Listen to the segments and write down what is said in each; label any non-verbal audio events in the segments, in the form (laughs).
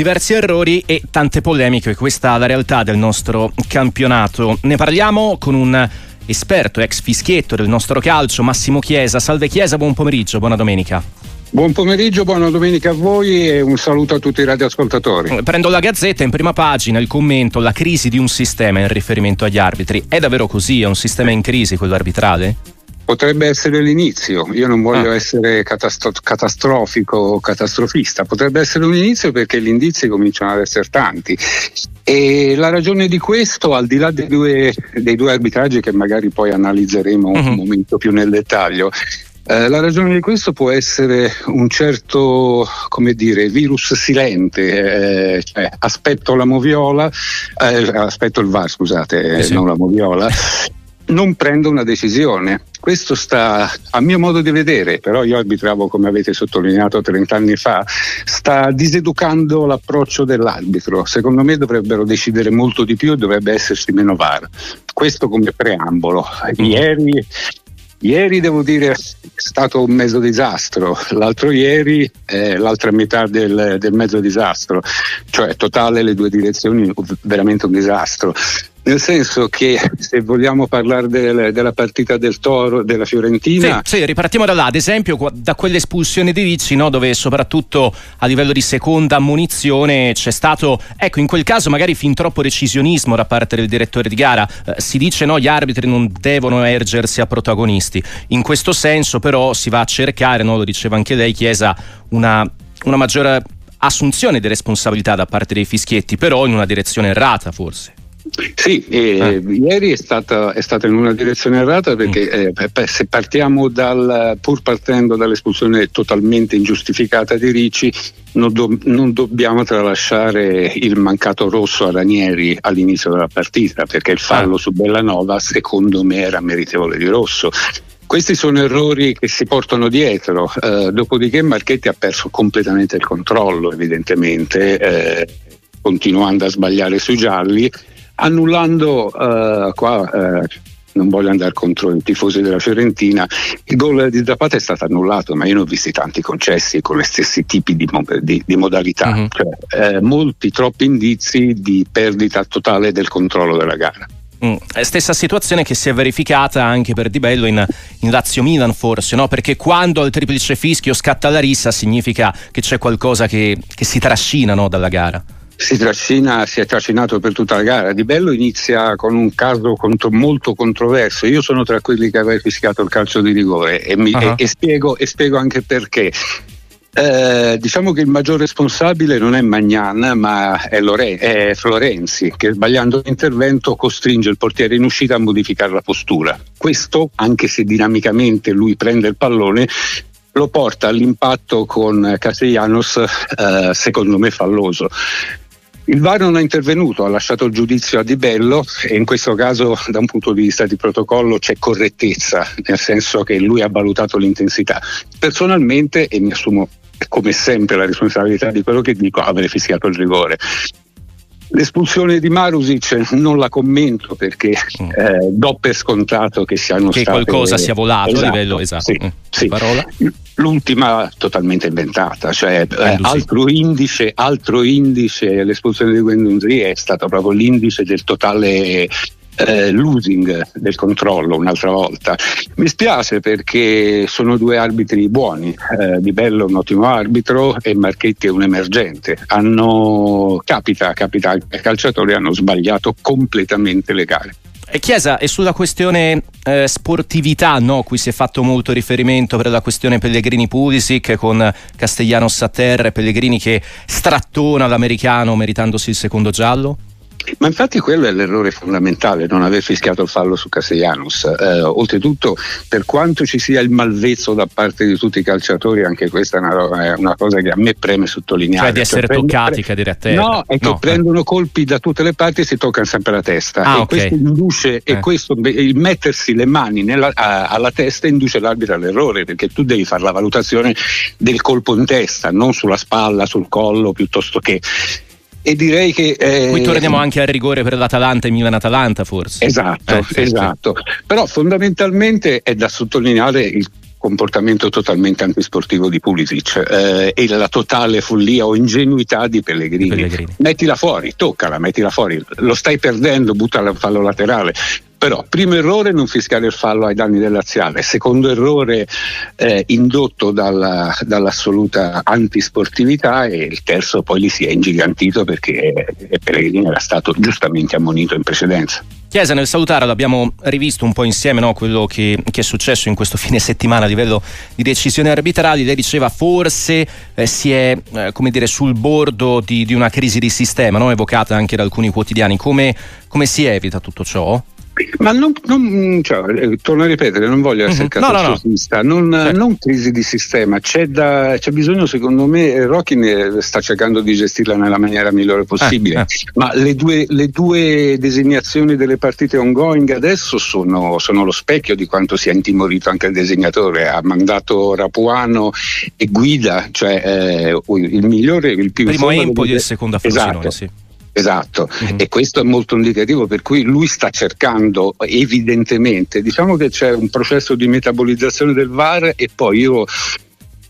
diversi errori e tante polemiche. Questa è la realtà del nostro campionato. Ne parliamo con un esperto, ex fischietto del nostro calcio, Massimo Chiesa. Salve Chiesa, buon pomeriggio, buona domenica. Buon pomeriggio, buona domenica a voi e un saluto a tutti i radioascoltatori. Prendo la Gazzetta in prima pagina il commento La crisi di un sistema in riferimento agli arbitri. È davvero così? È un sistema in crisi quello arbitrale? Potrebbe essere l'inizio, io non voglio ah. essere catastro- catastrofico o catastrofista, potrebbe essere un inizio perché gli indizi cominciano ad essere tanti. E la ragione di questo, al di là dei due, dei due arbitraggi che magari poi analizzeremo uh-huh. un mhm. momento più nel dettaglio, eh, la ragione di questo può essere un certo, come dire, virus silente, eh, cioè aspetto la moviola, eh, aspetto il VAR, scusate, eh sì. non la moviola, non prendo una decisione. Questo sta, a mio modo di vedere, però io arbitravo come avete sottolineato 30 anni fa, sta diseducando l'approccio dell'arbitro. Secondo me dovrebbero decidere molto di più e dovrebbe esserci meno VAR. Questo come preambolo. Ieri Ieri devo dire è stato un mezzo disastro, l'altro ieri è l'altra metà del, del mezzo disastro, cioè totale le due direzioni veramente un disastro. Nel senso che se vogliamo parlare del, della partita del Toro, della Fiorentina. Sì, sì, ripartiamo da là, ad esempio da quell'espulsione di Ricci, no, dove soprattutto a livello di seconda ammonizione c'è stato, ecco, in quel caso magari fin troppo decisionismo da parte del direttore di gara. Eh, si dice no, gli arbitri non devono ergersi a protagonisti. In questo senso, però, si va a cercare, no, lo diceva anche lei, Chiesa, una, una maggiore assunzione di responsabilità da parte dei fischietti, però in una direzione errata, forse. Sì, eh, ieri è stata, è stata, in una direzione errata perché mm. eh, se partiamo dal, pur partendo dall'espulsione totalmente ingiustificata di Ricci, non, do, non, dobbiamo tralasciare il mancato rosso a Ranieri all'inizio della partita perché il fallo ah. su Bellanova secondo me era meritevole di rosso. Questi sono errori che si portano dietro, eh, dopodiché Marchetti ha perso completamente il controllo evidentemente, eh, continuando a sbagliare sui gialli annullando uh, qua uh, non voglio andare contro i tifosi della Fiorentina, il gol di Zapata è stato annullato, ma io ne ho visti tanti concessi con gli stessi tipi di, di, di modalità, uh-huh. cioè, eh, molti troppi indizi di perdita totale del controllo della gara. Mm. Stessa situazione che si è verificata anche per Di Bello in, in Lazio Milan, forse, no? Perché quando al triplice fischio scatta la rissa significa che c'è qualcosa che, che si trascina no, dalla gara si trascina, si è trascinato per tutta la gara. Di Bello inizia con un caso contro, molto controverso. Io sono tra quelli che aveva fischiato il calcio di rigore e, mi, uh-huh. e, e, spiego, e spiego, anche perché. Eh, diciamo che il maggior responsabile non è Magnan ma è, Loren- è Florenzi che sbagliando l'intervento costringe il portiere in uscita a modificare la postura. Questo, anche se dinamicamente lui prende il pallone, lo porta all'impatto con Castellanos, eh, secondo me falloso. Il VAR non è intervenuto, ha lasciato il giudizio a Di Bello e in questo caso da un punto di vista di protocollo c'è correttezza, nel senso che lui ha valutato l'intensità. Personalmente, e mi assumo come sempre la responsabilità di quello che dico, avrei fischiato il rigore. L'espulsione di Marusic non la commento perché mm. eh, do per scontato che siano che state... qualcosa sia volato esatto, a livello esatto. Sì, mm. sì. L'ultima totalmente inventata, cioè eh, altro, indice, altro indice, l'espulsione di Guendouzi è stato proprio l'indice del totale eh, losing del controllo un'altra volta. Mi spiace perché sono due arbitri buoni, eh, Di Bello è un ottimo arbitro e Marchetti è un emergente. Hanno, capita, capita, i calciatori hanno sbagliato completamente le gare. E Chiesa, e sulla questione eh, sportività, no, cui si è fatto molto riferimento per la questione Pellegrini Pulisic con Castellanos a terra e Pellegrini che strattona l'americano meritandosi il secondo giallo? Ma infatti quello è l'errore fondamentale, non aver fischiato il fallo su Castellanos. Eh, oltretutto, per quanto ci sia il malvezzo da parte di tutti i calciatori, anche questa è una, è una cosa che a me preme sottolineare. Cioè di essere cioè, toccati, cadere a terra. No, è che no, prendono eh. colpi da tutte le parti e si toccano sempre la testa. Ah, e okay. questo induce, eh. e questo, il mettersi le mani nella, a, alla testa induce l'arbitro all'errore, perché tu devi fare la valutazione del colpo in testa, non sulla spalla, sul collo, piuttosto che e direi che... Eh, Qui torniamo anche al rigore per l'Atalanta e Milan-Atalanta forse. Esatto, eh, sì, esatto. Sì. Però fondamentalmente è da sottolineare il comportamento totalmente antisportivo di Pulisic eh, e la totale follia o ingenuità di Pellegrini. Pellegrini. Mettila fuori, toccala, mettila fuori, lo stai perdendo, butta il fallo laterale. Però, primo errore, non fischiare il fallo ai danni del laziale. Secondo errore, eh, indotto dalla, dall'assoluta antisportività. E il terzo, poi li si è ingigantito perché Pellegrini era stato giustamente ammonito in precedenza. Chiesa, nel salutare l'abbiamo rivisto un po' insieme no? quello che, che, è successo in questo (laughs) fine settimana a livello di decisioni arbitrali. Lei diceva forse eh, si è eh, come dire, sul bordo di, di, una crisi di sistema, no? evocata anche da alcuni quotidiani. Come, come si evita tutto ciò? Ma non, non cioè, eh, torno a ripetere, non voglio essere uh-huh. catastrofista, no, no, no. Non, certo. non, crisi di sistema, c'è, da, c'è, bisogno secondo me, Rockin sta cercando di gestirla nella maniera migliore possibile, eh, eh. ma le due, le due, designazioni delle partite ongoing adesso sono, sono, lo specchio di quanto sia intimorito anche il disegnatore, ha mandato Rapuano e Guida, cioè eh, il migliore, il più... Primo Empoli e il secondo Frosinone, esatto. sì. Esatto, mm-hmm. e questo è molto indicativo per cui lui sta cercando evidentemente, diciamo che c'è un processo di metabolizzazione del VAR e poi io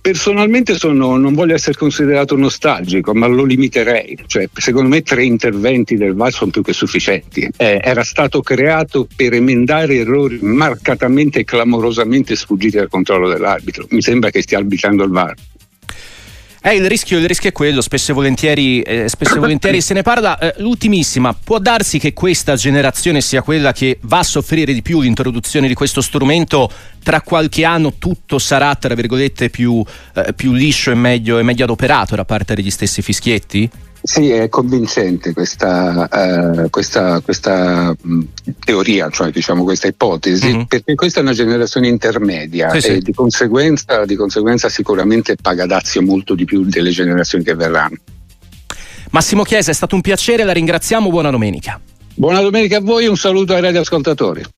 Personalmente sono, non voglio essere considerato nostalgico, ma lo limiterei. Cioè, secondo me tre interventi del VAR sono più che sufficienti. Eh, era stato creato per emendare errori marcatamente e clamorosamente sfuggiti al controllo dell'arbitro. Mi sembra che stia arbitrando il VAR. Eh, il rischio, il rischio è quello, spesso e volentieri, eh, spesso e (laughs) volentieri se ne parla. Eh, l'ultimissima, può darsi che questa generazione sia quella che va a soffrire di più l'introduzione di questo strumento, tra qualche anno tutto sarà, tra virgolette, più, eh, più liscio e meglio, e meglio adoperato da parte degli stessi fischietti? Sì, è convincente questa, uh, questa, questa mh, teoria, cioè diciamo questa ipotesi, mm-hmm. perché questa è una generazione intermedia sì, e sì. Di, conseguenza, di conseguenza sicuramente paga dazio molto di più delle generazioni che verranno. Massimo Chiesa, è stato un piacere, la ringraziamo, buona domenica. Buona domenica a voi, un saluto ai radioascoltatori.